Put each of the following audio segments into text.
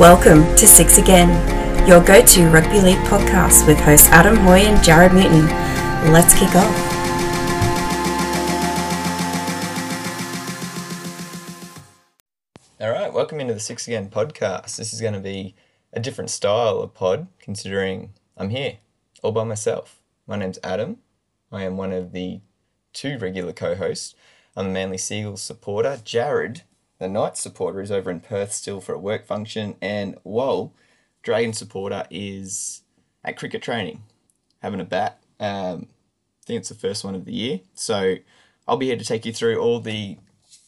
Welcome to Six Again, your go to rugby league podcast with hosts Adam Hoy and Jarrod Mewton. Let's kick off. All right, welcome into the Six Again podcast. This is going to be a different style of pod, considering I'm here all by myself. My name's Adam. I am one of the two regular co hosts. I'm the Manly Sea Eagles supporter. Jarrod the Knights supporter is over in Perth still for a work function, and Wol, Dragon supporter, is at cricket training, having a bat. Um, I think it's the first one of the year. So I'll be here to take you through all the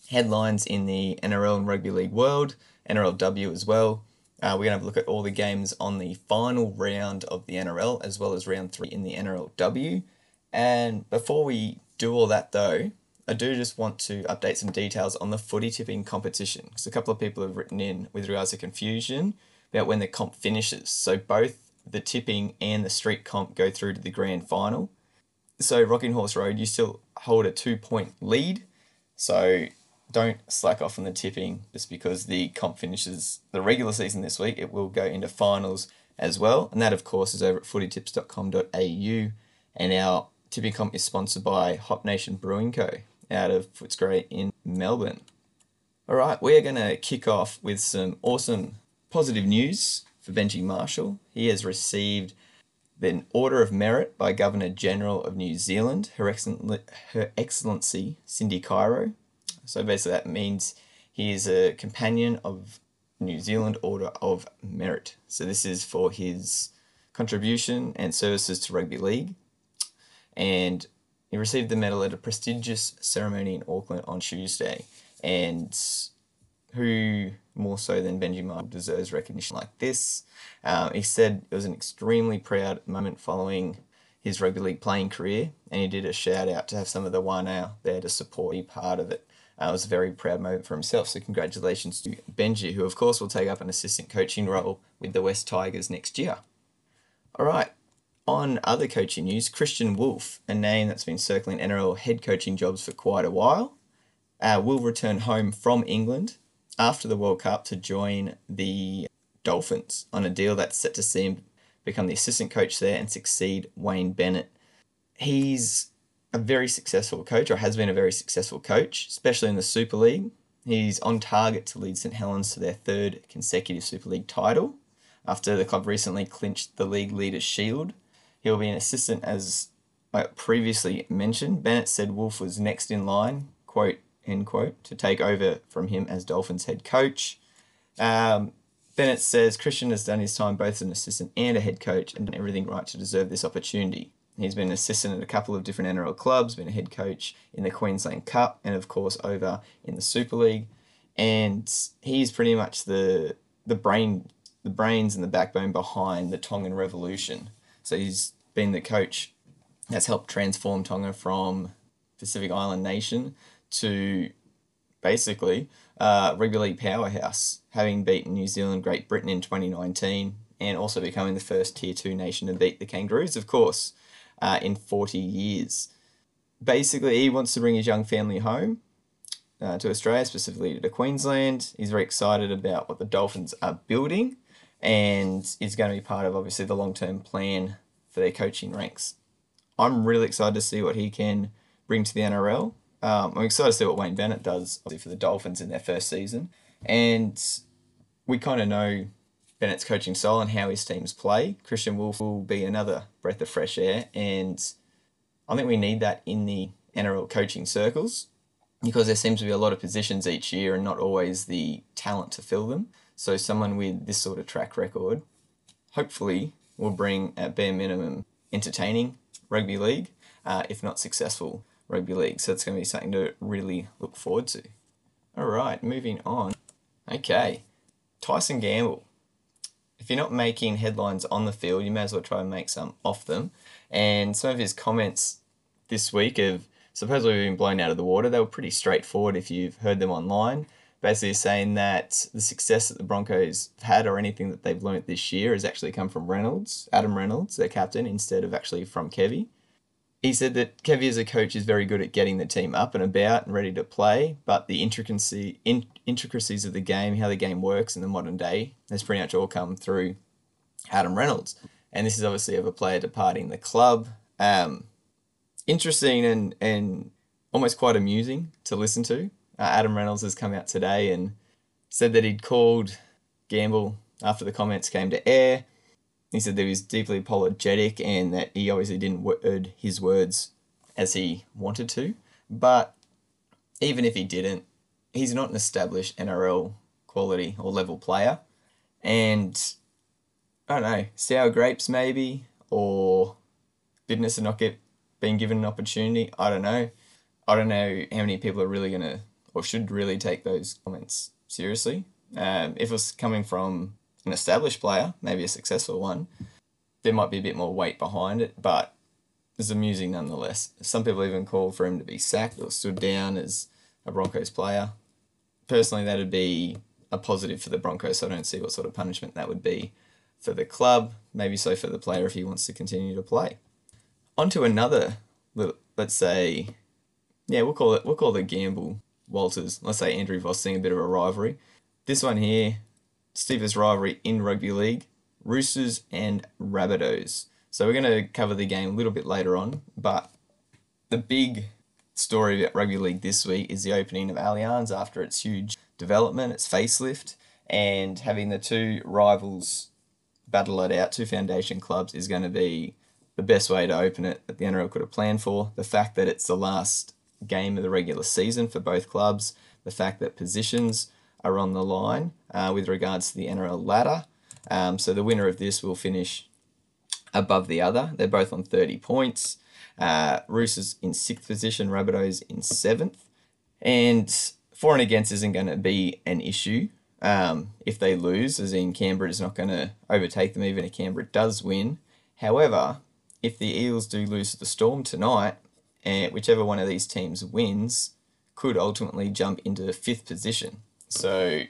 headlines in the NRL and Rugby League world, NRLW as well. Uh, we're going to have a look at all the games on the final round of the NRL as well as round three in the NRLW. And before we do all that, though, I do just want to update some details on the footy tipping competition because a couple of people have written in with regards to confusion about when the comp finishes. So both the tipping and the street comp go through to the grand final. So Rocking Horse Road, you still hold a two point lead. So don't slack off on the tipping just because the comp finishes the regular season this week. It will go into finals as well. And that, of course, is over at footytips.com.au. And our tipping comp is sponsored by Hop Nation Brewing Co out of Footscray in Melbourne. All right, we are going to kick off with some awesome positive news for Benji Marshall. He has received an Order of Merit by Governor General of New Zealand, Her, Her Excellency Cindy Kiro. So basically, that means he is a companion of New Zealand Order of Merit. So this is for his contribution and services to rugby league. And he received the medal at a prestigious ceremony in Auckland on Tuesday, and who more so than Benji Marshall deserves recognition like this. Um, he said it was an extremely proud moment following his rugby league playing career, and he did a shout out to have some of the out there to support be part of it. Uh, it was a very proud moment for himself, so congratulations to Benji, who of course will take up an assistant coaching role with the West Tigers next year. All right, on other coaching news, Kristian Woolf, a name that's been circling NRL head coaching jobs for quite a while, uh, will return home from England after the World Cup to join the Dolphins on a deal that's set to see him become the assistant coach there and succeed Wayne Bennett. He's a very successful coach, or has been a very successful coach, especially in the Super League. He's on target to lead St Helens to their third consecutive Super League title after the club recently clinched the league leaders' shield He'll be an assistant as I previously mentioned. Bennett said Woolf was next in line, quote, end quote, to take over from him as Dolphins head coach. Um, Bennett says Kristian has done his time both as an assistant and a head coach and done everything right to deserve this opportunity. He's been an assistant at a couple of different NRL clubs, been a head coach in the Queensland Cup, and of course over in the Super League. And he's pretty much the the brain, the brains and the backbone behind the Tongan Revolution. So he's been the coach that's helped transform Tonga from Pacific Island nation to basically uh, rugby league powerhouse, having beaten New Zealand, Great Britain in 2019, and also becoming the first Tier 2 nation to beat the Kangaroos, of course, uh, in 40 years. Basically, he wants to bring his young family home uh, to Australia, specifically to Queensland. He's very excited about what the Dolphins are building and is going to be part of obviously the long term plan for their coaching ranks. I'm really excited to see what he can bring to the NRL. Um, I'm excited to see what Wayne Bennett does for the Dolphins in their first season. And we kind of know Bennett's coaching style and how his teams play. Kristian Woolf will be another breath of fresh air. And I think we need that in the NRL coaching circles because there seems to be a lot of positions each year and not always the talent to fill them. So someone with this sort of track record, hopefully, will bring at bare minimum entertaining rugby league, uh, if not successful rugby league. So it's going to be something to really look forward to. All right, moving on. Okay, Tyson Gamble. If you're not making headlines on the field, you may as well try and make some off them. And some of his comments this week have supposedly been blown out of the water. They were pretty straightforward if you've heard them online basically saying that the success that the Broncos have had or anything that they've learnt this year has actually come from Reynolds, Adam Reynolds, their captain, instead of actually from Kevy. he said that Kevy as a coach is very good at getting the team up and about and ready to play, but the intricacy, in, intricacies of the game, how the game works in the modern day, has pretty much all come through Adam Reynolds. And this is obviously of a player departing the club. Um, interesting and, and almost quite amusing to listen to. Uh, Adam Reynolds has come out today and said that he'd called Gamble after the comments came to air he said that he was deeply apologetic and that he obviously didn't word his words as he wanted to. But even if he didn't, he's not an established NRL quality or level player. And I don't know, sour grapes maybe, or bitterness of not get being given an opportunity. I don't know. I don't know how many people are really gonna or should really take those comments seriously. Um, if it was coming from an established player, maybe a successful one, there might be a bit more weight behind it, but it's amusing nonetheless. Some people even call for him to be sacked or stood down as a Broncos player. Personally, that'd be a positive for the Broncos, so I don't see what sort of punishment that would be for the club, maybe so for the player if he wants to continue to play. On to another, let's say, yeah, we'll call it, we'll call it Gamble Walters. Let's say Andrew Voss thing, a bit of a rivalry. This one here, Steve's rivalry in rugby league, Roosters and Rabbitohs. So we're going to cover the game a little bit later on, but the big story about rugby league this week is the opening of Allianz after its huge development, its facelift, and having the two rivals battle it out, two foundation clubs, is going to be the best way to open it that the NRL could have planned for. The fact that it's the last game of the regular season for both clubs, the fact that positions are on the line uh, with regards to the NRL ladder. Um, so the winner of this will finish above the other. They're both on 30 points. Uh, Roosters in sixth position, Rabbitohs in seventh. And for and against isn't going to be an issue um, if they lose, as in Canberra is not going to overtake them even if Canberra does win. However, if the Eels do lose to the Storm tonight, and whichever one of these teams wins, could ultimately jump into fifth position. So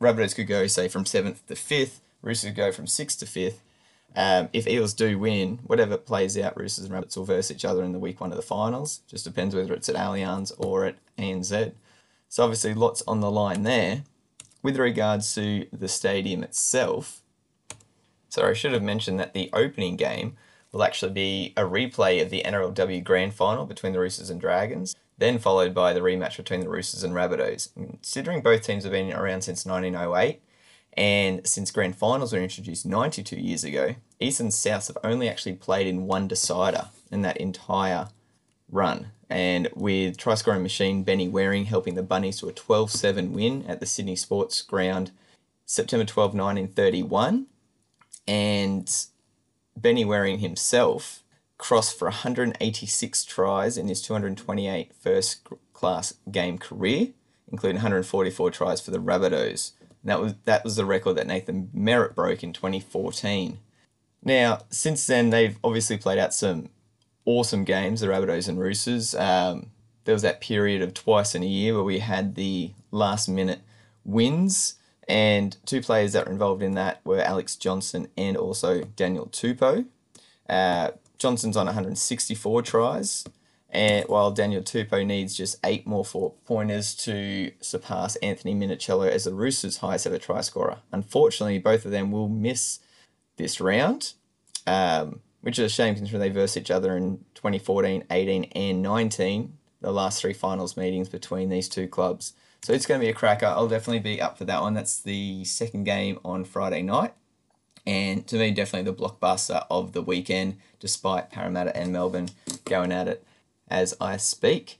Rabbitohs could go, say, from seventh to fifth. Roosters go from sixth to fifth. Um, if Eels do win, whatever plays out, Roosters and Rabbits will verse each other in the week one of the finals. Just depends whether it's at Allianz or at ANZ. So obviously, lots on the line there. With regards to the stadium itself, so I should have mentioned that the opening game will actually be a replay of the NRLW Grand Final between the Roosters and Dragons then followed by the rematch between the Roosters and Rabbitohs. Considering both teams have been around since 1908, and since grand finals were introduced 92 years ago, East and South have only actually played in one decider in that entire run. And with try scoring machine Benny Wearing helping the Bunnies to a 12 7 win at the Sydney Sports Ground September 12, 1931. And Benny Wearing himself crossed for 186 tries in his 228 first class game career, including 144 tries for the Rabbitohs. And that was that was the record that Nathan Merritt broke in 2014. Now, since then, they've obviously played out some awesome games, the Rabbitohs and Roosters. Um, there was that period of twice in a year where we had the last minute wins, and two players that were involved in that were Alex Johnston and also Daniel Tupou. Uh, Johnston's on 164 tries, and while Daniel Tupou needs just eight more four pointers to surpass Anthony Minichiello as the Roosters' highest ever try scorer. Unfortunately, both of them will miss this round, um, which is a shame considering they versed each other in 2014, 18, and 19, the last three finals meetings between these two clubs. So it's going to be a cracker. I'll definitely be up for that one. That's the second game on Friday night and to me, definitely the blockbuster of the weekend, despite Parramatta and Melbourne going at it as I speak.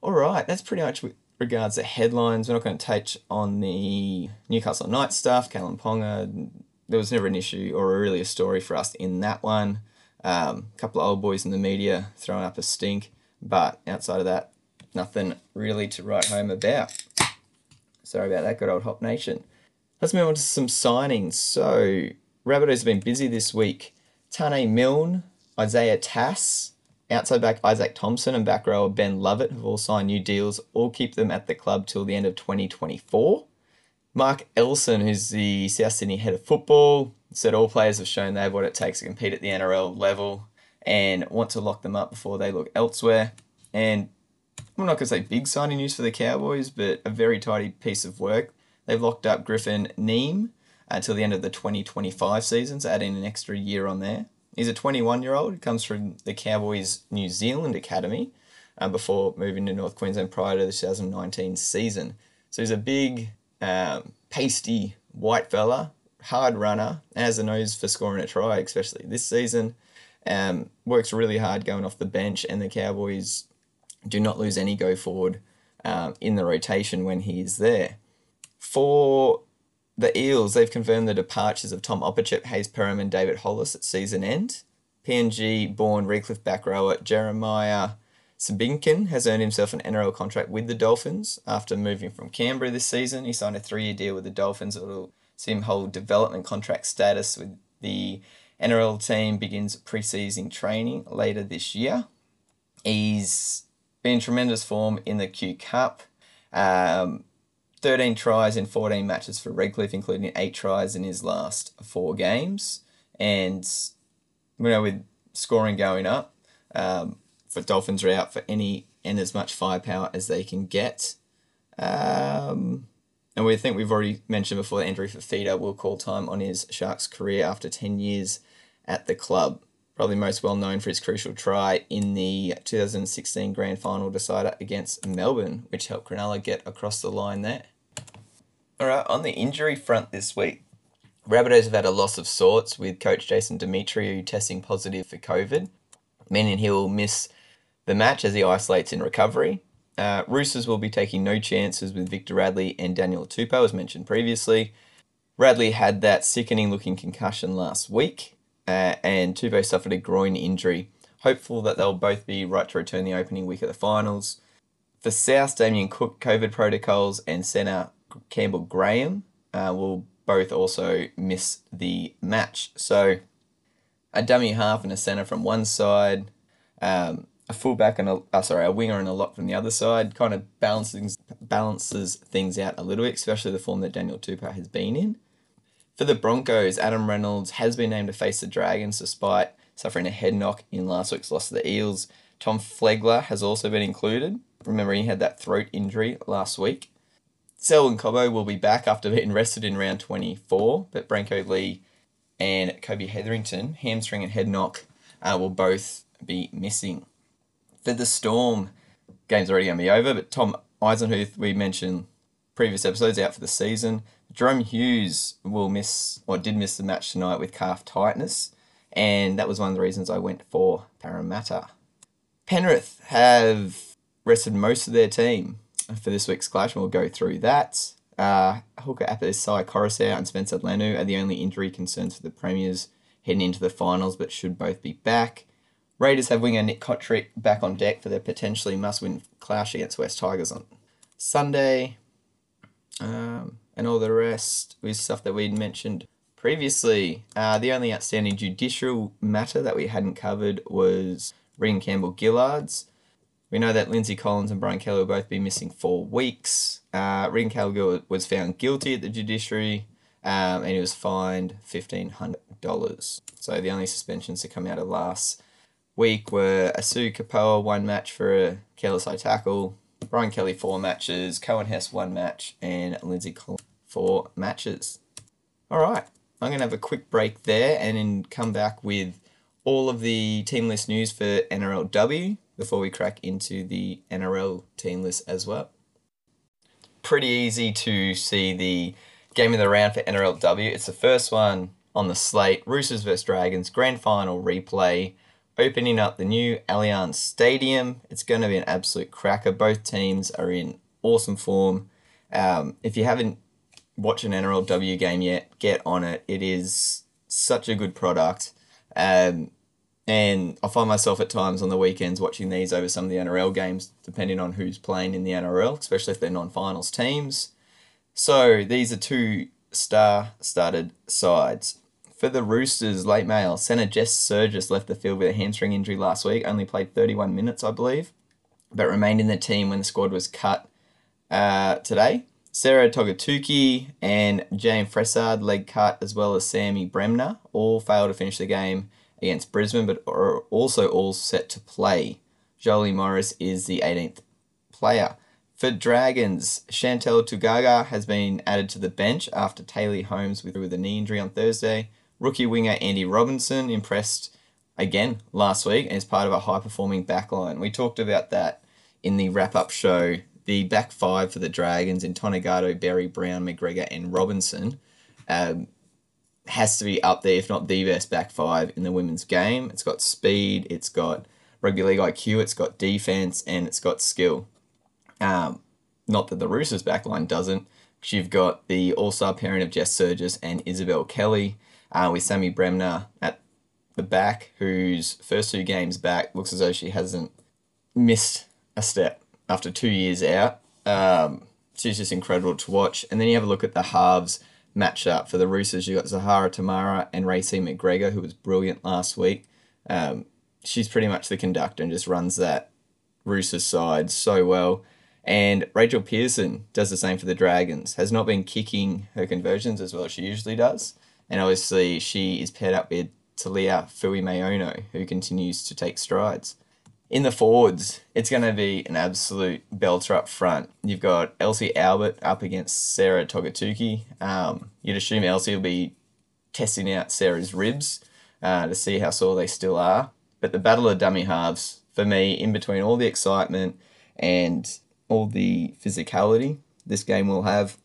All right, that's pretty much with regards to headlines. We're not going to touch on the Newcastle Knights stuff, Kalyn Ponga. There was never an issue or really a story for us in that one. Um, a couple of old boys in the media throwing up a stink, but outside of that, nothing really to write home about. Sorry about that, good old Hop Nation. Let's move on to some signings. So, Rabbitohs have been busy this week. Taane Milne, Isaiah Tass, outside back Isaac Thompson, and back rower Ben Lovett have all signed new deals. All keep them at the club till the end of 2024. Mark Ellison, who's the South Sydney head of football, said all players have shown they have what it takes to compete at the NRL level. and want to lock them up before they look elsewhere. And I'm not going to say big signing news for the Cowboys, but a very tidy piece of work. They've locked up Griffin Neame until the end of the 2025 season, so adding an extra year on there. He's a 21 year old, comes from the Cowboys New Zealand Academy uh, before moving to North Queensland prior to the 2019 season. So he's a big, um, pasty white fella, hard runner, has a nose for scoring a try, especially this season. Um, works really hard going off the bench, and the Cowboys do not lose any go forward um, in the rotation when he is there. For the Eels, they've confirmed the departures of Tom Opacic, Hayze Perham, and David Hollis at season end. PNG born Redcliffe back rower Jeremiah Simbiken has earned himself an NRL contract with the Dolphins after moving from Canberra this season. He signed a three year deal with the Dolphins will see him hold development contract status with the NRL team begins preseason training later this year. He's been tremendous form in the Q Cup. Um, 13 tries in 14 matches for Redcliffe, including eight tries in his last four games. And you know, with scoring going up, um, for Dolphins are out for any and as much firepower as they can get. Um, and we think we've already mentioned before that Andrew Fifita will call time on his Sharks career after 10 years at the club. Probably most well known for his crucial try in the 2016 Grand Final decider against Melbourne, which helped Cronulla get across the line there. All right, on the injury front this week, Rabbitohs have had a loss of sorts with coach Jason Demetriou testing positive for COVID, meaning he'll miss the match as he isolates in recovery. Uh, Roosters will be taking no chances with Victor Radley and Daniel Tupou, as mentioned previously. Radley had that sickening looking concussion last week, uh, and Tupou suffered a groin injury. Hopeful that they'll both be right to return the opening week of the finals. For South, Damien Cook COVID protocols and centre Campbell Graham uh, will both also miss the match. So a dummy half and a centre from one side, um, a fullback and a uh, sorry a winger and a lock from the other side kind of balances balances things out a little bit, especially the form that Daniel Tupou has been in. For the Broncos, Adam Reynolds has been named to face the Dragons despite suffering a head knock in last week's loss to the Eels. Tom Flegler has also been included. Remember, he had that throat injury last week. Selwyn Cobbo will be back after being rested in round 24, but Brenko Lee and Kobe Hetherington, hamstring and head knock, uh, will both be missing for the Storm, game's already going to be over, but Tom Eisenhuth, we mentioned previous episodes, out for the season. Jahrome Hughes will miss, or did miss the match tonight with calf tightness, and that was one of the reasons I went for Parramatta. Penrith have rested most of their team for this week's clash, and we'll go through that. Uh, hooker Apisai Koroisau and Spencer Leniu are the only injury concerns for the Premiers heading into the finals, but should both be back. Raiders have winger Nick Cotric back on deck for their potentially must-win clash against West Tigers on Sunday, um, and all the rest with stuff that we'd mentioned previously. Uh, the only outstanding judicial matter that we hadn't covered was Reagan Campbell Gillard's. We know that Lindsay Collins and Brian Kelly will both be missing four weeks. Uh, Reagan Campbell was found guilty at the judiciary um, and he was fined $1,500. So the only suspensions to come out of last week were Asu Kepaoa one match for a careless high tackle, Brian Kelly four matches, Coen Hess one match, and Lindsay Collins four matches. All right, I'm going to have a quick break there and then come back with all of the team list news for NRLW before we crack into the NRL team list as well. Pretty easy to see the game of the round for NRLW. It's the first one on the slate Roosters vs Dragons, grand final replay opening up the new Allianz Stadium. It's going to be an absolute cracker. Both teams are in awesome form. Um, if you haven't watched an NRLW game yet, get on it. It is such a good product. Um, and I find myself at times on the weekends watching these over some of the NRL games, depending on who's playing in the NRL, especially if they're non finals teams. So these are two star started sides. For the Roosters, late mail, centre Jess Sergis left the field with a hamstring injury last week, only played 31 minutes, I believe, but remained in the team when the squad was cut uh, today. Sarah Togatuki and Jayme Fressard leg cut, as well as Sammy Bremner, all failed to finish the game against Brisbane, but are also all set to play. Jolie Morris is the 18th player. For Dragons, Chantel Tugaga has been added to the bench after Taylor Holmes with, with a knee injury on Thursday. Rookie winger Andy Robinson impressed again last week as part of a high performing backline. We talked about that in the wrap up show. The back five for the Dragons in Tonegato, Barry Brown, McGregor, and Robinson um, has to be up there, if not the best back five in the women's game. It's got speed, it's got rugby league IQ, it's got defense, and it's got skill. Um, not that the Roosters backline doesn't. Because you've got the all star pairing of Jess Sergis and Isabel Kelly, uh, with Sammy Bremner at the back, whose first two games back looks as though she hasn't missed a step after two years out. Um, she's just incredible to watch. And then you have a look at the halves matchup for the Roosters. You've got Zahara Temara and Racy McGregor, who was brilliant last week. Um, she's pretty much the conductor and just runs that Roosters side so well. And Rachel Pearson does the same for the Dragons, has not been kicking her conversions as well as she usually does. And obviously, she is paired up with Talia Fuimaono, who continues to take strides. In the forwards, it's going to be an absolute belter up front. You've got Elsie Albert up against Sarah Togatuki. Um, you'd assume Elsie will be testing out Sarah's ribs uh, to see how sore they still are. But the battle of dummy halves, for me, in between all the excitement and all the physicality this game will have,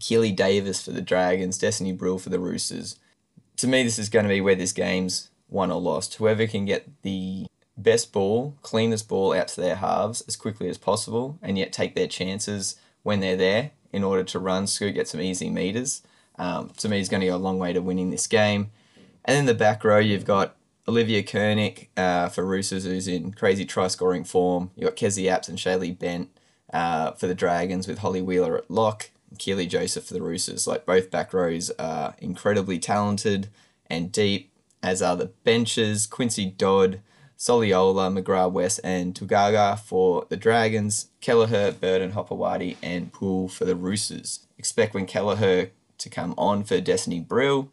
Keely Davis for the Dragons, Destiny Brill for the Roosters. To me, this is going to be where this game's won or lost. Whoever can get the best ball, cleanest ball out to their halves as quickly as possible, and yet take their chances when they're there in order to run, scoot, get some easy meters. Um, to me, is going to go a long way to winning this game. And in the back row, you've got Olivia Kernick uh, for Roosters, who's in crazy try scoring form. You've got Kezie Apps and Shaylee Bent uh, for the Dragons, with Holly Wheeler at lock. Keely Joseph for the Roosters. Like both back rows are incredibly talented and deep, as are the benches. Quincy Dodd, Soliola, McGrath West, and Tugaga for the Dragons. Kelleher, Burden, Hopewadi, and Poole for the Roosters. Expect when Kelleher to come on for Destiny Brill.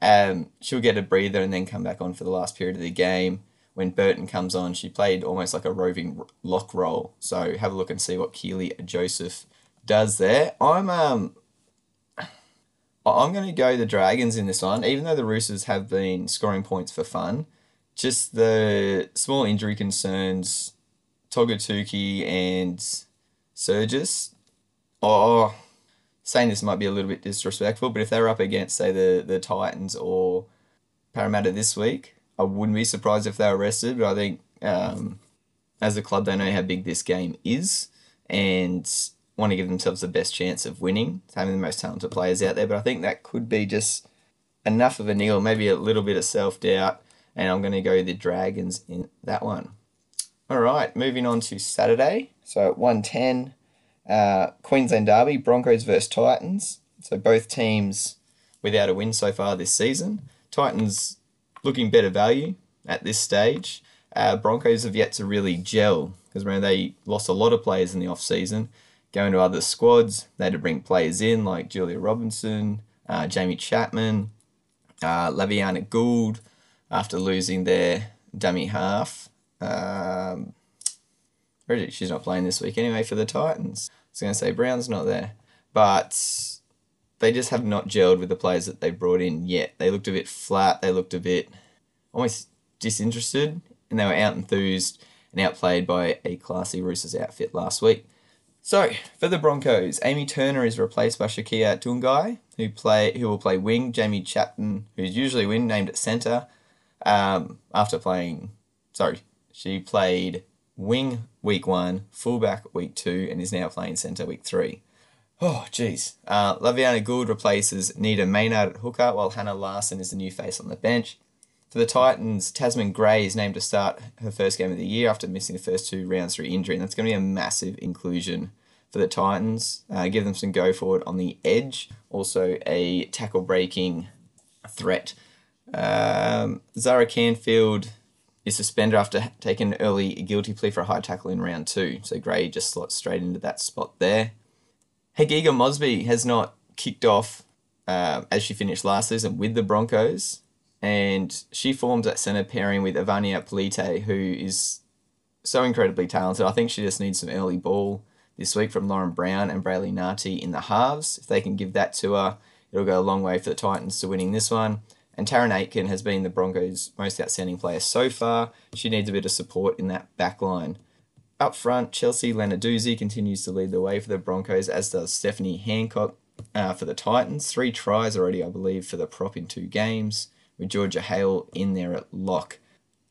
Um, she'll get a breather and then come back on for the last period of the game. When Burton comes on, she played almost like a roving lock role. So have a look and see what Keely Joseph does there. I'm um I'm going to go the Dragons in this one, even though the Roosters have been scoring points for fun. Just the small injury concerns, Togatuki and Sergis. Oh, saying this might be a little bit disrespectful, but if they were up against, say, the, the Titans or Parramatta this week, I wouldn't be surprised if they were rested. But I think um, as a club, they know how big this game is. And want to give themselves the best chance of winning, having the most talented players out there. But I think that could be just enough of a niggle, maybe a little bit of self doubt, and I'm going to go the Dragons in that one. All right, moving on to Saturday. So at 110, uh, Queensland Derby, Broncos versus Titans. So both teams without a win so far this season. Titans looking better value at this stage. Uh, Broncos have yet to really gel because they lost a lot of players in the off season going to other squads. They had to bring players in like Julia Robinson, uh, Jamie Chapman, uh, Lavinia Gould after losing their dummy half. Um, she's not playing this week anyway for the Titans. I was going to say Brown's not there. But they just have not gelled with the players that they brought in yet. They looked a bit flat. They looked a bit almost disinterested. And they were out enthused and outplayed by a classy Roosters outfit last week. So for the Broncos, Amy Turner is replaced by Shakia Tungai, who play who will play wing. Jamie Chapman, who's usually wing, named at centre. Um, after playing, sorry, she played wing week one, fullback week two, and is now playing centre week three. Oh, jeez. Uh, Lavinia Gould replaces Nita Maynard at hooker, while Hannah Larson is the new face on the bench. For the Titans, Tasman Gray is named to start her first game of the year after missing the first two rounds through injury, and that's going to be a massive inclusion for the Titans. Uh, give them some go forward on the edge. Also, a tackle breaking threat. Um, Zara Canfield is suspended after taking an early guilty plea for a high tackle in round two. So Gray just slots straight into that spot there. Hagiga Mosby has not kicked off uh, as she finished last season with the Broncos. And she forms that centre pairing with Evania Pelite, who is so incredibly talented. I think she just needs some early ball this week from Lauren Brown and Brayley Nati in the halves. If they can give that to her, it'll go a long way for the Titans to winning this one. And Tarryn Aitken has been the Broncos' most outstanding player so far. She needs a bit of support in that back line. Up front, Chelsea Lenarduzzi continues to lead the way for the Broncos, as does Stephanie Hancock uh, for the Titans. Three tries already, I believe, for the prop in two games, with Georgia Hale in there at lock.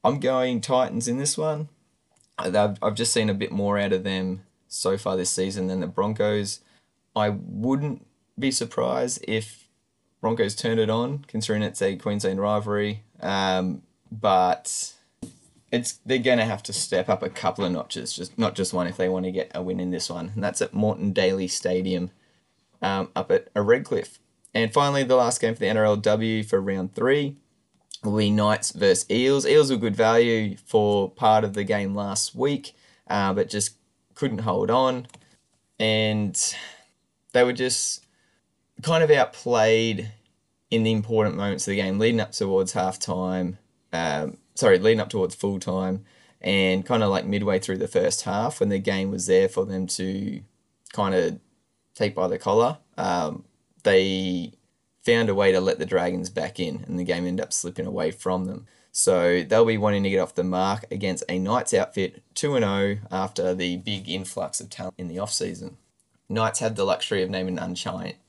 I'm going Titans in this one. I've, I've just seen a bit more out of them so far this season than the Broncos. I wouldn't be surprised if Broncos turn it on, considering it's a Queensland rivalry. Um, but it's they're going to have to step up a couple of notches, just not just one, if they want to get a win in this one. And that's at Moreton Daily Stadium, um, up at Redcliffe. And finally, the last game for the NRLW for round three will be Knights versus Eels. Eels were good value for part of the game last week, uh, but just couldn't hold on, and they were just kind of outplayed in the important moments of the game, leading up towards half time. Um, sorry, leading up towards full time, and kind of like midway through the first half when the game was there for them to kind of take by the collar. Um, they found a way to let the Dragons back in, and the game ended up slipping away from them. So they'll be wanting to get off the mark against a Knights outfit 2 0 after the big influx of talent in the off season. Knights had the luxury of naming an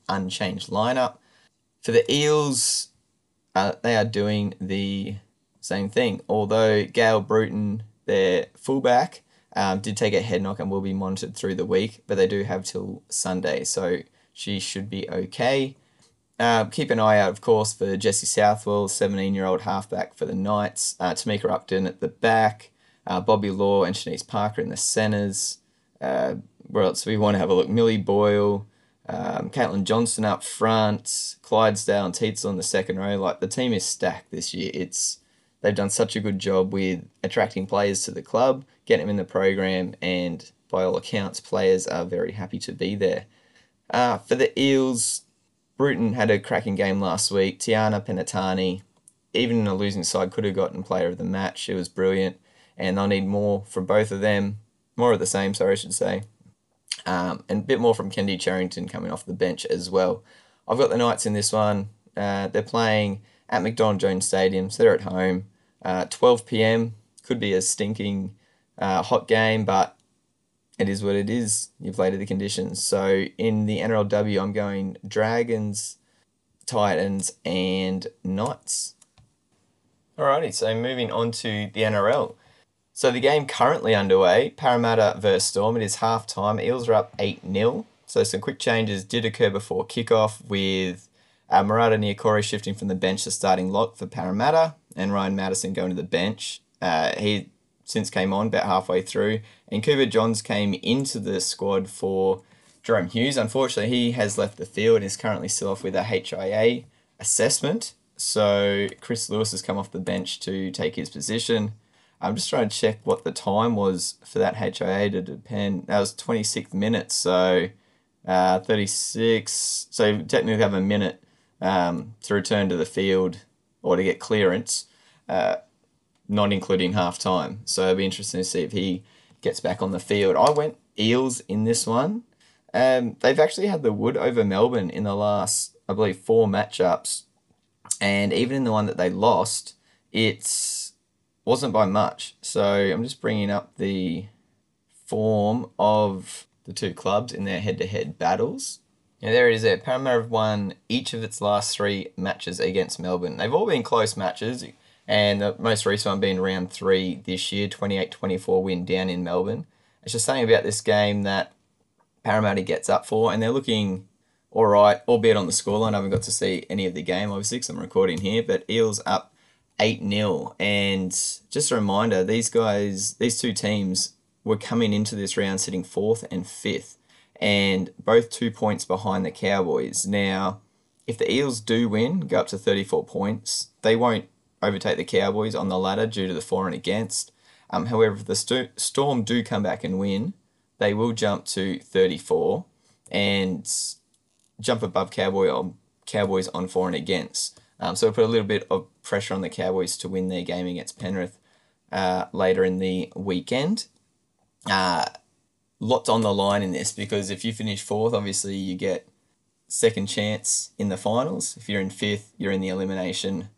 unchanged lineup. For the Eels, uh, they are doing the same thing. Although Gail Bruton, their fullback, um, did take a head knock and will be monitored through the week, but they do have till Sunday, so she should be okay. Uh, keep an eye out, of course, for Jesse Southwell, 17 year old halfback for the Knights. Uh, Tamika Upton at the back. Uh, Bobby Law and Shanice Parker in the centres. Uh, where else we want to have a look? Millie Boyle, um, Caitlin Johnston up front, Clydesdale and Teetzel in the second row. Like the team is stacked this year. It's they've done such a good job with attracting players to the club, getting them in the program, and by all accounts, players are very happy to be there. Uh, for the Eels, Bruton had a cracking game last week. Tiana Penitani, even in a losing side, could have gotten player of the match. It was brilliant, and they'll need more from both of them. More of the same, sorry, I should say. Um, and a bit more from Kendi Charrington coming off the bench as well. I've got the Knights in this one. Uh, they're playing at McDonald Jones Stadium, so they're at home. Uh, 12 p.m. could be a stinking uh, hot game, but it is what it is. You've played the conditions. So in the NRLW, I'm going Dragons, Titans, and Knights. Alrighty, so moving on to the NRL. So the game currently underway, Parramatta versus Storm. It is half time. Eels are up 8 0. So some quick changes did occur before kickoff with uh, Marata Niukore shifting from the bench to starting lock for Parramatta and Ryan Matterson going to the bench. Uh, he since came on about halfway through. And Cooper Johns came into the squad for Jahrome Hughes. Unfortunately, he has left the field and is currently still off with a HIA assessment. So Chris Lewis has come off the bench to take his position. I'm just trying to check what the time was for that HIA to depend. That was 26 minutes, so uh, 36. So technically, have a minute um, to return to the field or to get clearance. Uh, not including half time. So it'll be interesting to see if he gets back on the field. I went Eels in this one. Um, they've actually had the wood over Melbourne in the last, I believe, four matchups, and even in the one that they lost, it wasn't by much. So I'm just bringing up the form of the two clubs in their head-to-head battles. And there it is there. Parramatta have won each of its last three matches against Melbourne. They've all been close matches and the most recent one being round three this year, 28-24 win down in Melbourne. It's just something about this game that Parramatta gets up for, and they're looking all right, albeit on the scoreline. I haven't got to see any of the game, obviously, because I'm recording here, but Eels up 8 0. And just a reminder, these guys, these two teams were coming into this round sitting fourth and fifth, and both two points behind the Cowboys. Now, if the Eels do win, go up to 34 points, they won't overtake the Cowboys on the ladder due to the for and against. Um, however, if the st- Storm do come back and win, they will jump to 34 and jump above Cowboy on, Cowboys on for and against. Um, so it put a little bit of pressure on the Cowboys to win their game against Penrith uh, later in the weekend. Uh, lots on the line in this because if you finish fourth, obviously you get second chance in the finals. If you're in fifth, you're in the elimination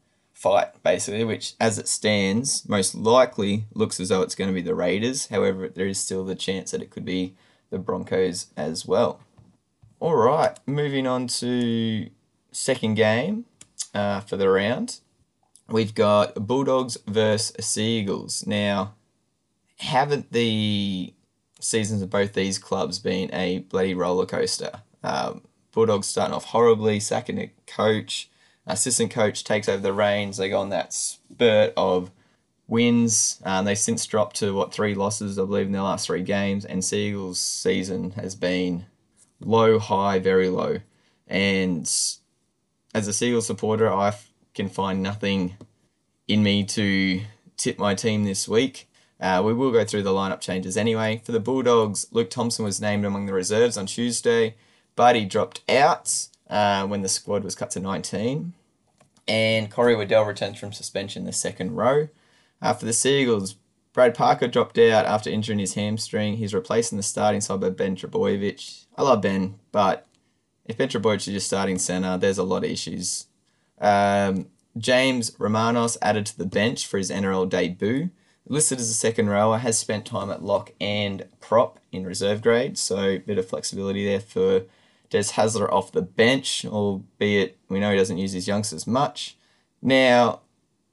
fight, basically, which as it stands, most likely looks as though it's going to be the Raiders. However, there is still the chance that it could be the Broncos as well. All right, moving on to second game uh, for the round. We've got Bulldogs versus Sea Eagles. Now, haven't the seasons of both these clubs been a bloody roller coaster? Um, Bulldogs starting off horribly, sacking a coach, assistant coach takes over the reins. They go on that spurt of wins. Um, they since dropped to what three losses, I believe, in their last three games. And Sea Eagles' season has been low, high, very low. And as a Sea Eagles supporter, I can find nothing in me to tip my team this week. Uh, we will go through the lineup changes anyway. For the Bulldogs, Luke Thompson was named among the reserves on Tuesday, but he dropped out uh, when the squad was cut to 19. And Corey Waddell returns from suspension the second row. For the Sea Eagles, Brad Parker dropped out after injuring his hamstring. He's replacing the starting side by Ben Trbojevic. I love Ben, but if Ben Trbojevic is just starting centre, there's a lot of issues. Um, James Romanos added to the bench for his NRL debut. Listed as a second rower, has spent time at lock and prop in reserve grade, so bit of flexibility there for Des Hasler off the bench, albeit we know he doesn't use his youngsters much. Now,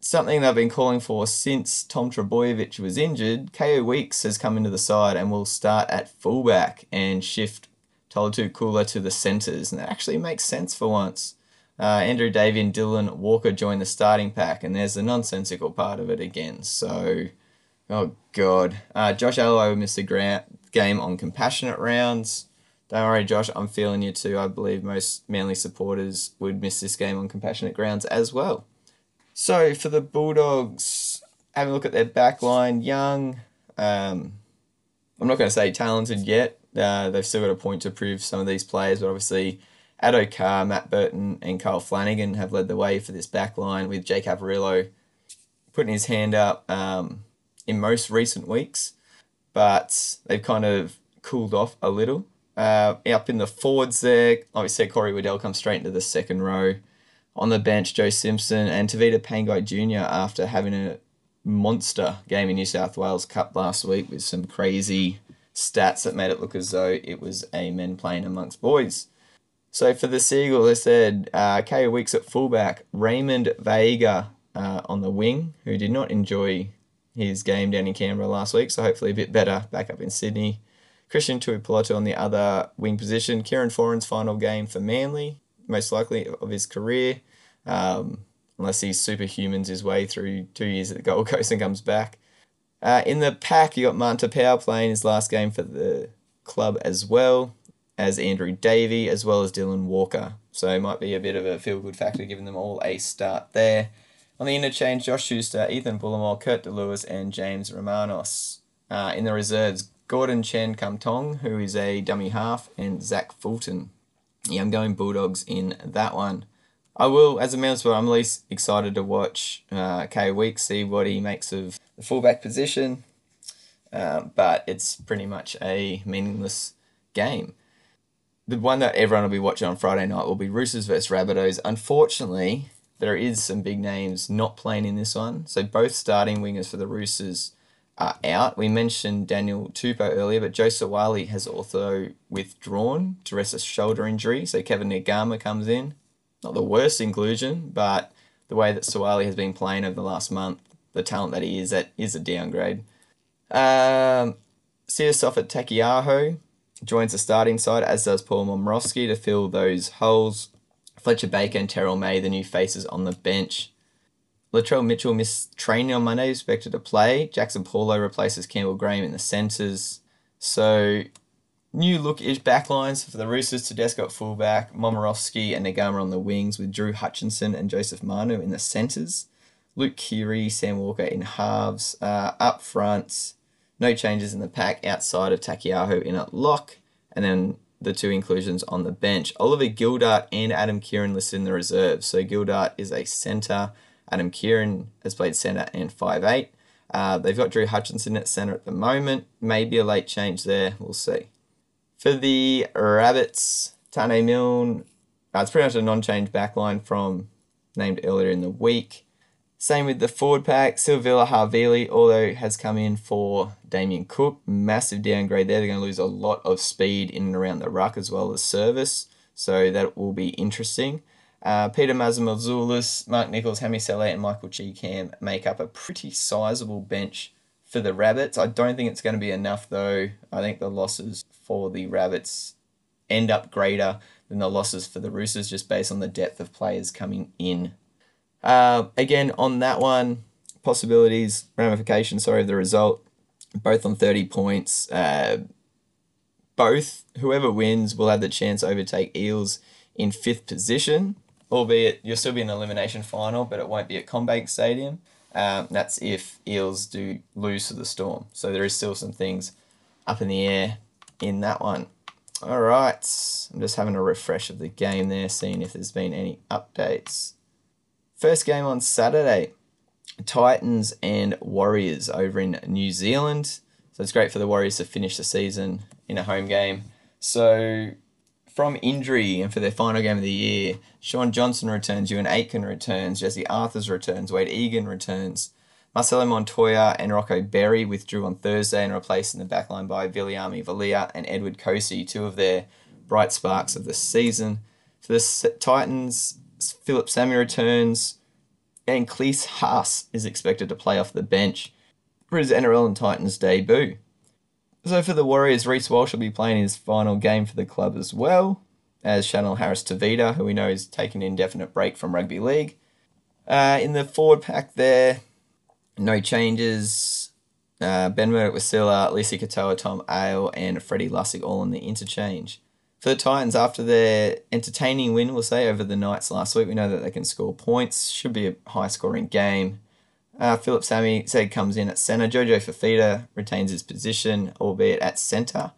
something they've been calling for since Tom Trbojevic was injured, Kaeo Weekes has come into the side and will start at fullback and shift Tolutau Koula to the centres, and that actually makes sense for once. Uh, Andrew Davey and Dylan Walker join the starting pack, and there's the nonsensical part of it again. So, oh god, uh, Josh Aloiai will miss the gra- game on compassionate rounds. Don't worry, Josh, I'm feeling you too. I believe most Manly supporters would miss this game on compassionate grounds as well. So for the Bulldogs, have a look at their back line. Young, um, I'm not going to say talented yet. Uh, they've still got a point to prove some of these players, but obviously Addo Carr, Matt Burton, and Kyle Flanagan have led the way for this back line with Jake Averillo putting his hand up um, in most recent weeks, but they've kind of cooled off a little. Uh, up in the forwards there, obviously Corey Waddell comes straight into the second row. On the bench, Joe Simpson and Tavita Pangai Jr. after having a monster game in New South Wales Cup last week with some crazy stats that made it look as though it was a men playing amongst boys. So for the Sea Eagle, they said uh, Kaeo Weekes at fullback, Raymond Vega uh, on the wing, who did not enjoy his game down in Canberra last week, so hopefully a bit better back up in Sydney. Christian Tuipulotu on the other wing position. Kieran Foran's final game for Manly, most likely of his career, um, unless he superhumans his way through two years at the Gold Coast and comes back. Uh, in the pack, you got Marty Taupau playing his last game for the club as well as Andrew Davey, as well as Dylan Walker. So it might be a bit of a feel good factor giving them all a start there. On the interchange, Josh Schuster, Ethan Bullemor, Kurt De Luis, and James Romanos. Uh, in the reserves, Gordon Chan Kum Tong, who is a dummy half, and Zach Fulton. Yeah, I'm going Bulldogs in that one. I will, as a supporter, I'm least excited to watch uh, Kaeo Weekes, see what he makes of the fullback position. Um, but it's pretty much a meaningless game. The one that everyone will be watching on Friday night will be Roosters versus Rabbitohs. Unfortunately, there is some big names not playing in this one. So both starting wingers for the Roosters are out. We mentioned Daniel Tupou earlier, but Joe Suaalii has also withdrawn to rest a shoulder injury. So Kevin Naiqama comes in. Not the worst inclusion, but the way that Suaalii has been playing over the last month, the talent that he is, that is a downgrade. Um, Siosiua Taukei'aho joins the starting side, as does Paul Momirovski to fill those holes. Fletcher Baker and Terrell May, the new faces on the bench. Latrell Mitchell missed training on Monday, expected to play. Jaxson Paulo replaces Campbell Graham in the centres. So, new look ish backlines for the Roosters. Tedesco at fullback, Momirovski and Naiqama on the wings, with Drew Hutchinson and Joseph Manu in the centres. Luke Keary, Sam Walker in halves. Uh, up front, no changes in the pack outside of Taukei'aho in at lock. And then the two inclusions on the bench. Oliver Gildart and Adam Keighran listed in the reserves. So Gildart is a centre. Adam Keighran has played centre and five eight. Uh, they've got Drew Hutchinson at centre at the moment. Maybe a late change there. We'll see. For the Rabbits, Taane Milne, uh, it's pretty much a non-change backline from named earlier in the week. Same with the forward pack. Siliva Havili, although has come in for Damien Cook. Massive downgrade there. They're going to lose a lot of speed in and around the ruck as well as service. So that will be interesting. Uh, Peter Mamouzelos, Mark Nichols, Hame Sele, and Michael Chee-Kam make up a pretty sizable bench for the Rabbits. I don't think it's going to be enough though. I think the losses for the Rabbits end up greater than the losses for the Roosters just based on the depth of players coming in uh, again, on that one, possibilities, ramifications, sorry, of the result, both on 30 points. Uh, both, whoever wins, will have the chance to overtake Eels in fifth position, albeit you'll still be in an elimination final, but it won't be at CommBank Stadium. Um, that's if Eels do lose to the Storm. So there is still some things up in the air in that one. All right, I'm just having a refresh of the game there, seeing if there's been any updates. First game on Saturday Titans and Warriors over in New Zealand. So it's great for the Warriors to finish the season in a home game. So from injury and for their final game of the year, Shaun Johnson returns, Euan Aitken returns, Jesse Arthurs returns, Wade Egan returns. Marcelo Montoya and Rocco Berry withdrew on Thursday and replaced in the backline by Viliami Vailea and Edward Kosi, two of their bright sparks of the season. For the Titans, Phillip Sami returns, and Klese Haas is expected to play off the bench for his NRL and Titans debut. So for the Warriors, Reece Walsh will be playing his final game for the club as well, as Chanel Harris Tavita, who we know is taking an indefinite break from rugby league. Uh, in the forward pack there, no changes. Uh, ben Murdoch Masila, Lisi Katoa, Tom Ale, and Freddy Lussick all in the interchange for the Titans after their entertaining win, we'll say, over the Knights last week. We know that they can score points. Should be a high scoring game. Uh, Phillip Sami said comes in at centre. Jojo Fifita retains his position, albeit at centre.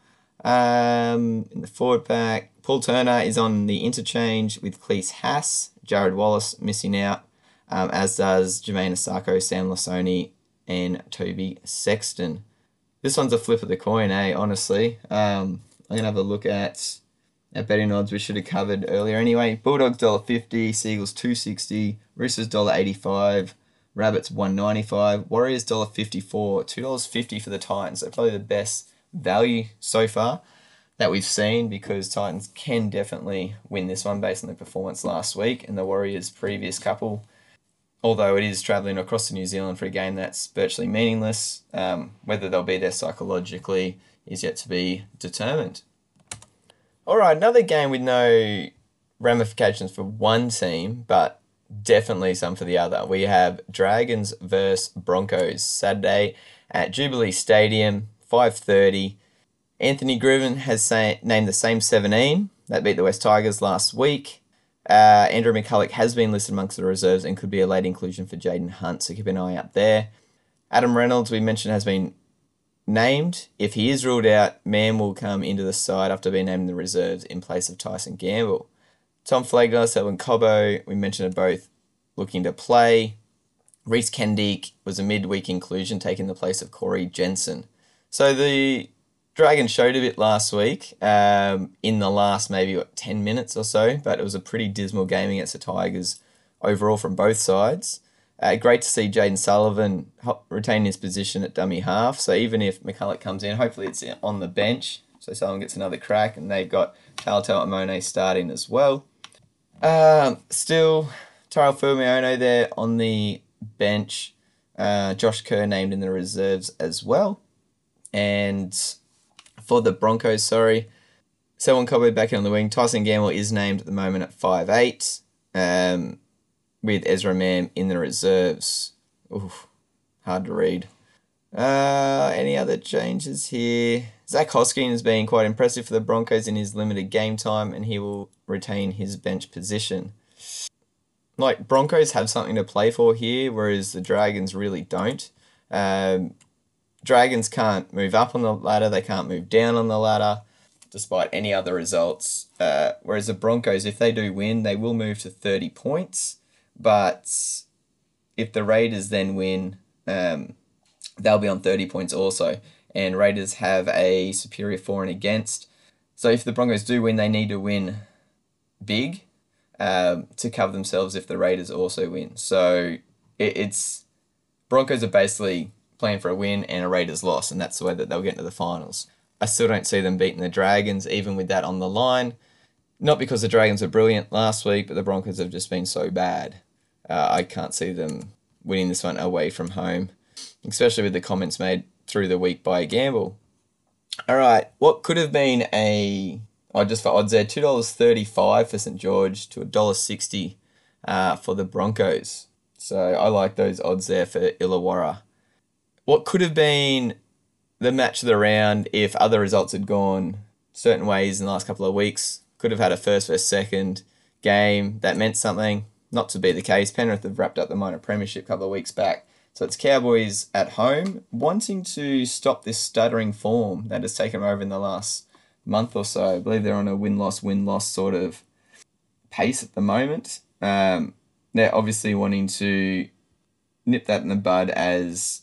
Um, in the forward pack, Paul Turner is on the interchange with Klese Haas. Jarrod Wallace missing out, um, as does Jamayne Isaako, Sam Lisone, and Toby Sexton. This one's a flip of the coin, eh? Honestly, um, I'm gonna have a look at at betting odds we should have covered earlier anyway. Bulldogs $1.50, Sea Eagles 260, Roosters $1.85, Rabbits 195, Warriors $1.54, $2.50 for the Titans. So probably the best value so far that we've seen because Titans can definitely win this one based on their performance last week and the Warriors' previous couple. Although it is travelling across to New Zealand for a game that's virtually meaningless, um, whether they'll be there psychologically is yet to be determined. All right, another game with no ramifications for one team, but definitely some for the other. We have Dragons versus Broncos Saturday at Jubilee Stadium, 5:30. Anthony Griffin has named the same 17 that beat the West Tigers last week. Uh, Andrew McCullough has been listed amongst the reserves and could be a late inclusion for Jaden Hunt, so keep an eye out there. Adam Reynolds, we mentioned, has been named. If he is ruled out, Mam will come into the side after being named in the reserves in place of Tyson Gamble. Tom Flegler, Selwyn Cobbo, we mentioned are both looking to play. Rhys Kennedy was a midweek inclusion, taking the place of Corey Jensen. So the Dragons showed a bit last week um, in the last maybe what, 10 minutes or so, but it was a pretty dismal game against the Tigers overall from both sides. Uh, great to see Jayden Sullivan retain his position at dummy half. So even if McCullough comes in, hopefully it's on the bench. So Sullivan gets another crack, and they've got Talatau Amone starting as well. Um, still, Tyrell Fuimaono there on the bench. Uh, Josh Kerr named in the reserves as well. And for the Broncos, sorry, Selwyn Cobbo back in on the wing. Tyson Gamble is named at the moment at five eight. Um, with Ezra Mam in the reserves. Oof, hard to read. Uh, any other changes here? Zach Hosking has been quite impressive for the Broncos in his limited game time, and he will retain his bench position. Like Broncos have something to play for here, whereas the Dragons really don't. Um, Dragons can't move up on the ladder; they can't move down on the ladder. despite any other results. Uh, whereas the Broncos, if they do win, they will move to 30 points. But if the Raiders then win, um, they'll be on 30 points also. And Raiders have a superior for and against. So if the Broncos do win, they need to win big um, to cover themselves if the Raiders also win. So it, it's Broncos are basically playing for a win and a Raiders loss, and that's the way that they'll get into the finals. I still don't see them beating the Dragons, even with that on the line. Not because the Dragons were brilliant last week, but the Broncos have just been so bad. Uh, I can't see them winning this one away from home, especially with the comments made through the week by Gamble. All right, what could have been a oh, just for odds there, two dollars thirty-five for St George to a dollar sixty uh, for the Broncos. So I like those odds there for Illawarra. What could have been the match of the round if other results had gone certain ways in the last couple of weeks. Could have had a first versus second game that meant something. Not to be the case. Penrith have wrapped up the minor premiership a couple of weeks back. So it's Cowboys at home wanting to stop this stuttering form that has taken over in the last month or so. I believe they're on a win loss, win loss sort of pace at the moment. Um, they're obviously wanting to nip that in the bud as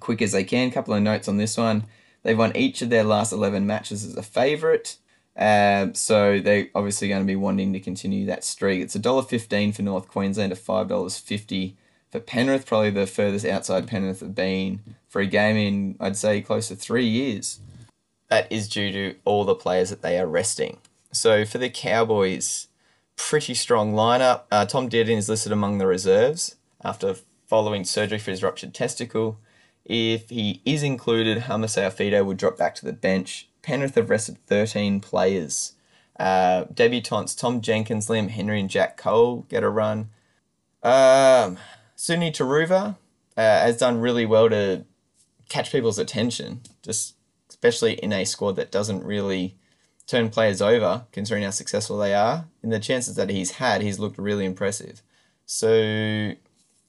quick as they can. A couple of notes on this one. They've won each of their last 11 matches as a favourite. Um, so they're obviously going to be wanting to continue that streak. It's $1.15 for North Queensland to $5.50 for Penrith, probably the furthest outside Penrith have been for a game in, I'd say, close to three years. That is due to all the players that they are resting. So for the Cowboys, pretty strong lineup. Uh, Tom Dearden is listed among the reserves after following surgery for his ruptured testicle. If he is included, Hamiso Fidow would drop back to the bench. Penrith have rested 13 players. Uh, debutantes Tom Jenkins, Liam Henry, and Jack Cole get a run. Um, Suni Turuva uh, has done really well to catch people's attention, just especially in a squad that doesn't really turn players over, considering how successful they are. In the chances that he's had, he's looked really impressive. So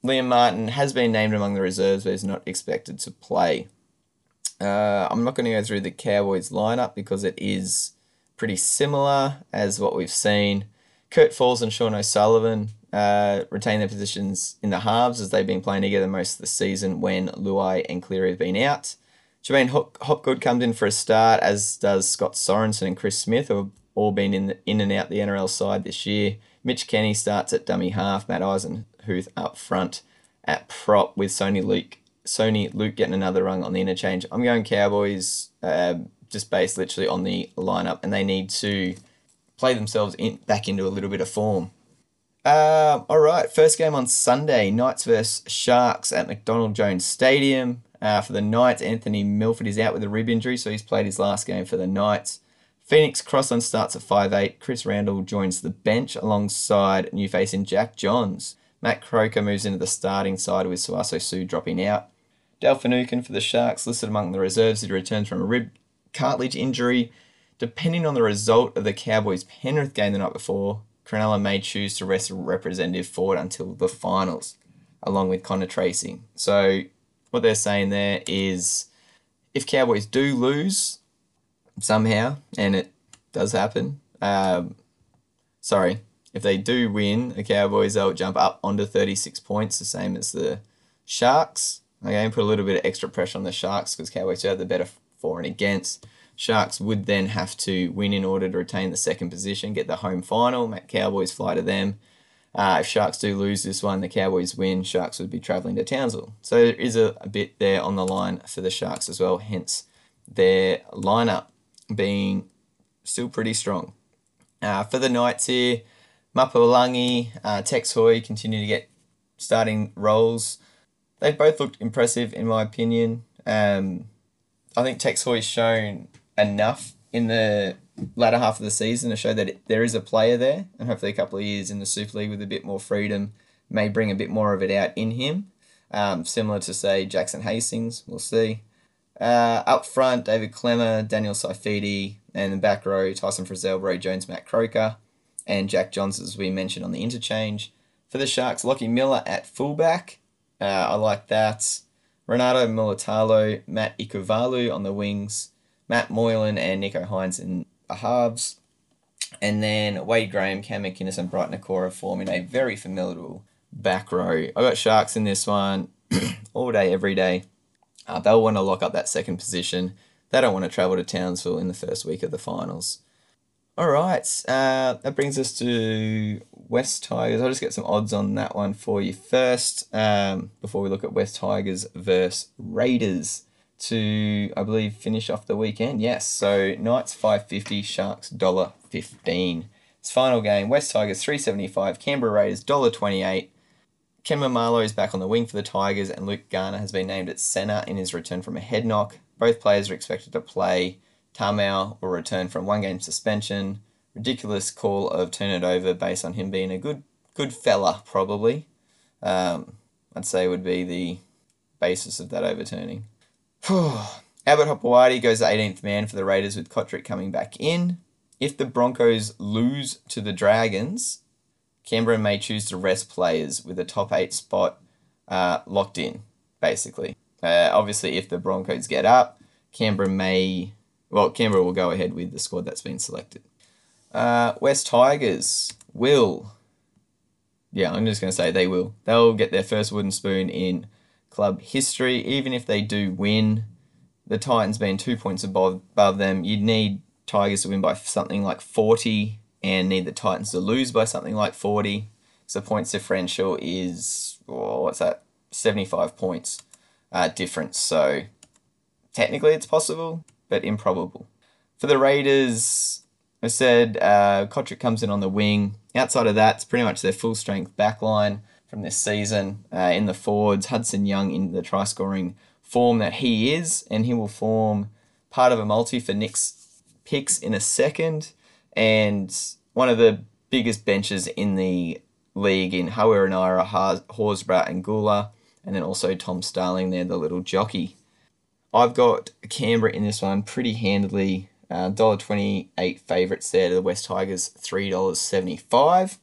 Liam Martin has been named among the reserves, but is not expected to play. Uh, I'm not going to go through the Cowboys lineup because it is pretty similar as what we've seen. Kurt Falls and Sean O'Sullivan uh, retain their positions in the halves as they've been playing together most of the season when Luai and Cleary have been out. Jermaine Hopgood comes in for a start, as does Scott Sorensen and Chris Smith, who have all been in, the, in and out the NRL side this year. Mitch Kenny starts at dummy half, Matt Eisenhuth up front at prop with Soni Luke, Soni Luke getting another rung on the interchange. I'm going Cowboys uh, just based literally on the lineup, and they need to play themselves in, back into a little bit of form. Uh, all right, first game on Sunday, Knights versus Sharks at McDonald Jones Stadium. Uh, for the Knights, Anthony Milford is out with a rib injury, so he's played his last game for the Knights. Phoenix Crossland starts at 5'8. Chris Randall joins the bench alongside new face in Jack Johns. Matt Croker moves into the starting side with Sauaso Sue dropping out. Dale Finucane for the Sharks listed among the reserves. He returns from a rib cartilage injury. Depending on the result of the Cowboys Penrith game the night before, Cronulla may choose to rest a representative forward until the finals, along with Connor Tracey. So what they're saying there is if Cowboys do lose somehow, and it does happen, um, sorry, if they do win, the Cowboys, they'll jump up onto 36 points, the same as the Sharks. Again, put a little bit of extra pressure on the Sharks because Cowboys have the better for and against. Sharks would then have to win in order to retain the second position, get the home final. Make Cowboys fly to them. Uh, if Sharks do lose this one, the Cowboys win, Sharks would be travelling to Townsville. So there is a, a bit there on the line for the Sharks as well, hence their lineup being still pretty strong. Uh, for the Knights here, Mapulangi, uh, Tex Hoy continue to get starting roles. They've both looked impressive in my opinion. Um, I think Tex Hoy's shown enough in the latter half of the season to show that there is a player there, and hopefully a couple of years in the Super League with a bit more freedom may bring a bit more of it out in him. Um, similar to say Jackson Hastings, we'll see. Uh, up front, David Klemmer, Daniel Saifiti, and the back row, Tyson Frizell, Ray Jones, Matt Croker, and Jack Johns, as we mentioned on the interchange. For the Sharks, Lockie Miller at fullback. Uh, I like that. Ronaldo Mulitalo, Matt Ikuvalu on the wings. Matt Moylan and Nicho Hynes in the halves. And then Wade Graham, Cam McInnes, and Briton Nikora forming a very formidable back row. I got Sharks in this one all day, every day. Uh, they'll want to lock up that second position. They don't want to travel to Townsville in the first week of the finals. All right, uh, that brings us to West Tigers. I'll just get some odds on that one for you first um, before we look at West Tigers versus Raiders to, I believe, finish off the weekend. Yes, so Knights 550, Sharks $1.15. It's final game, West Tigers 375, Canberra Raiders $1.28. Kemba Marlowe is back on the wing for the Tigers, and Luke Garner has been named at centre in his return from a head knock. Both players are expected to play. Tamou will return from one game suspension. Ridiculous call of turn it over based on him being a good good fella, probably. Um, I'd say would be the basis of that overturning. Albert Hopoate goes the 18th man for the Raiders with Cotric coming back in. If the Broncos lose to the Dragons, Canberra may choose to rest players with a top eight spot uh, locked in, basically. Uh, obviously, if the Broncos get up, Canberra may well, Canberra will go ahead with the squad that's been selected. Uh, West Tigers will. Yeah, I'm just going to say they will. They'll get their first wooden spoon in club history. Even if they do win, the Titans being two points above, above them, you'd need Tigers to win by something like 40 and need the Titans to lose by something like 40. So points differential is, oh, what's that, 75 points uh, difference. So technically it's possible, but improbable. For the Raiders, I said uh, Cotric comes in on the wing. Outside of that, it's pretty much their full strength backline from this season. Uh, in the forwards, Hudson Young in the try scoring form that he is, and he will form part of a multi for Nick's picks in a second. And one of the biggest benches in the league in Harawira, Horsburgh, and Guler, and then also Tom Starling there, the little jockey. I've got Canberra in this one pretty handily. Uh, $1.28 favourites there to the West Tigers, $3.75.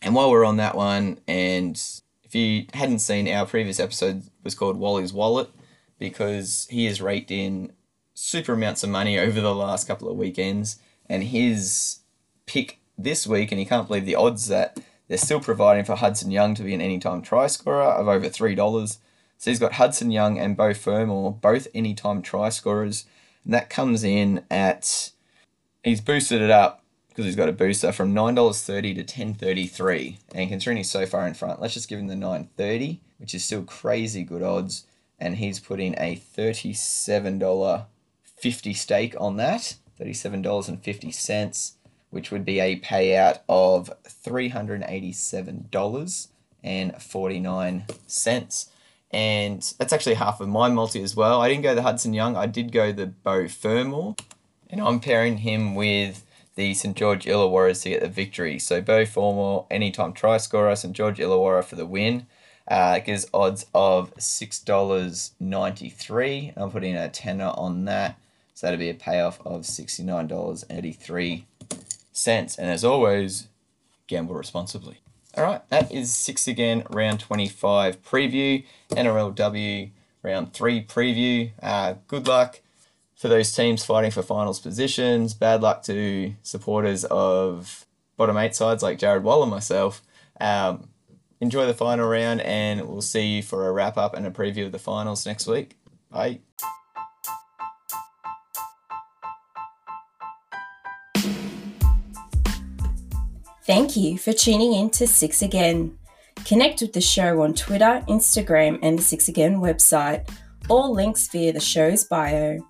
And while we're on that one, and if you hadn't seen our previous episode was called Wally's Wallet, because he has raked in super amounts of money over the last couple of weekends, and his pick this week, and he can't believe the odds that they're still providing for Hudson Young to be an anytime try scorer of over $3. So he's got Hudson Young and Beau Fermor, both anytime try scorers. And that comes in at, he's boosted it up because he's got a booster from $9.30 to $10.33. And considering he's so far in front, let's just give him the 9.30, which is still crazy good odds. And he's putting a $37.50 stake on that, $37.50, which would be a payout of $387.49 and that's actually half of my multi as well. I didn't go the Hudson Young, I did go the Beau Fermor, and I'm pairing him with the St George Illawarras to get the victory. So Beau Fermor, anytime try scorer, St George Illawarra for the win. Uh, gives odds of $6.93. I'm putting a tenner on that. So that'll be a payoff of $69.83. And as always, gamble responsibly. All right, that is six again, round 25 preview, NRLW round three preview. Uh, good luck for those teams fighting for finals positions. Bad luck to supporters of bottom eight sides like Jared Wall and myself. Um, enjoy the final round, and we'll see you for a wrap up and a preview of the finals next week. Bye. Thank you for tuning in to Six Again. Connect with the show on Twitter, Instagram, and the Six Again website. All links via the show's bio.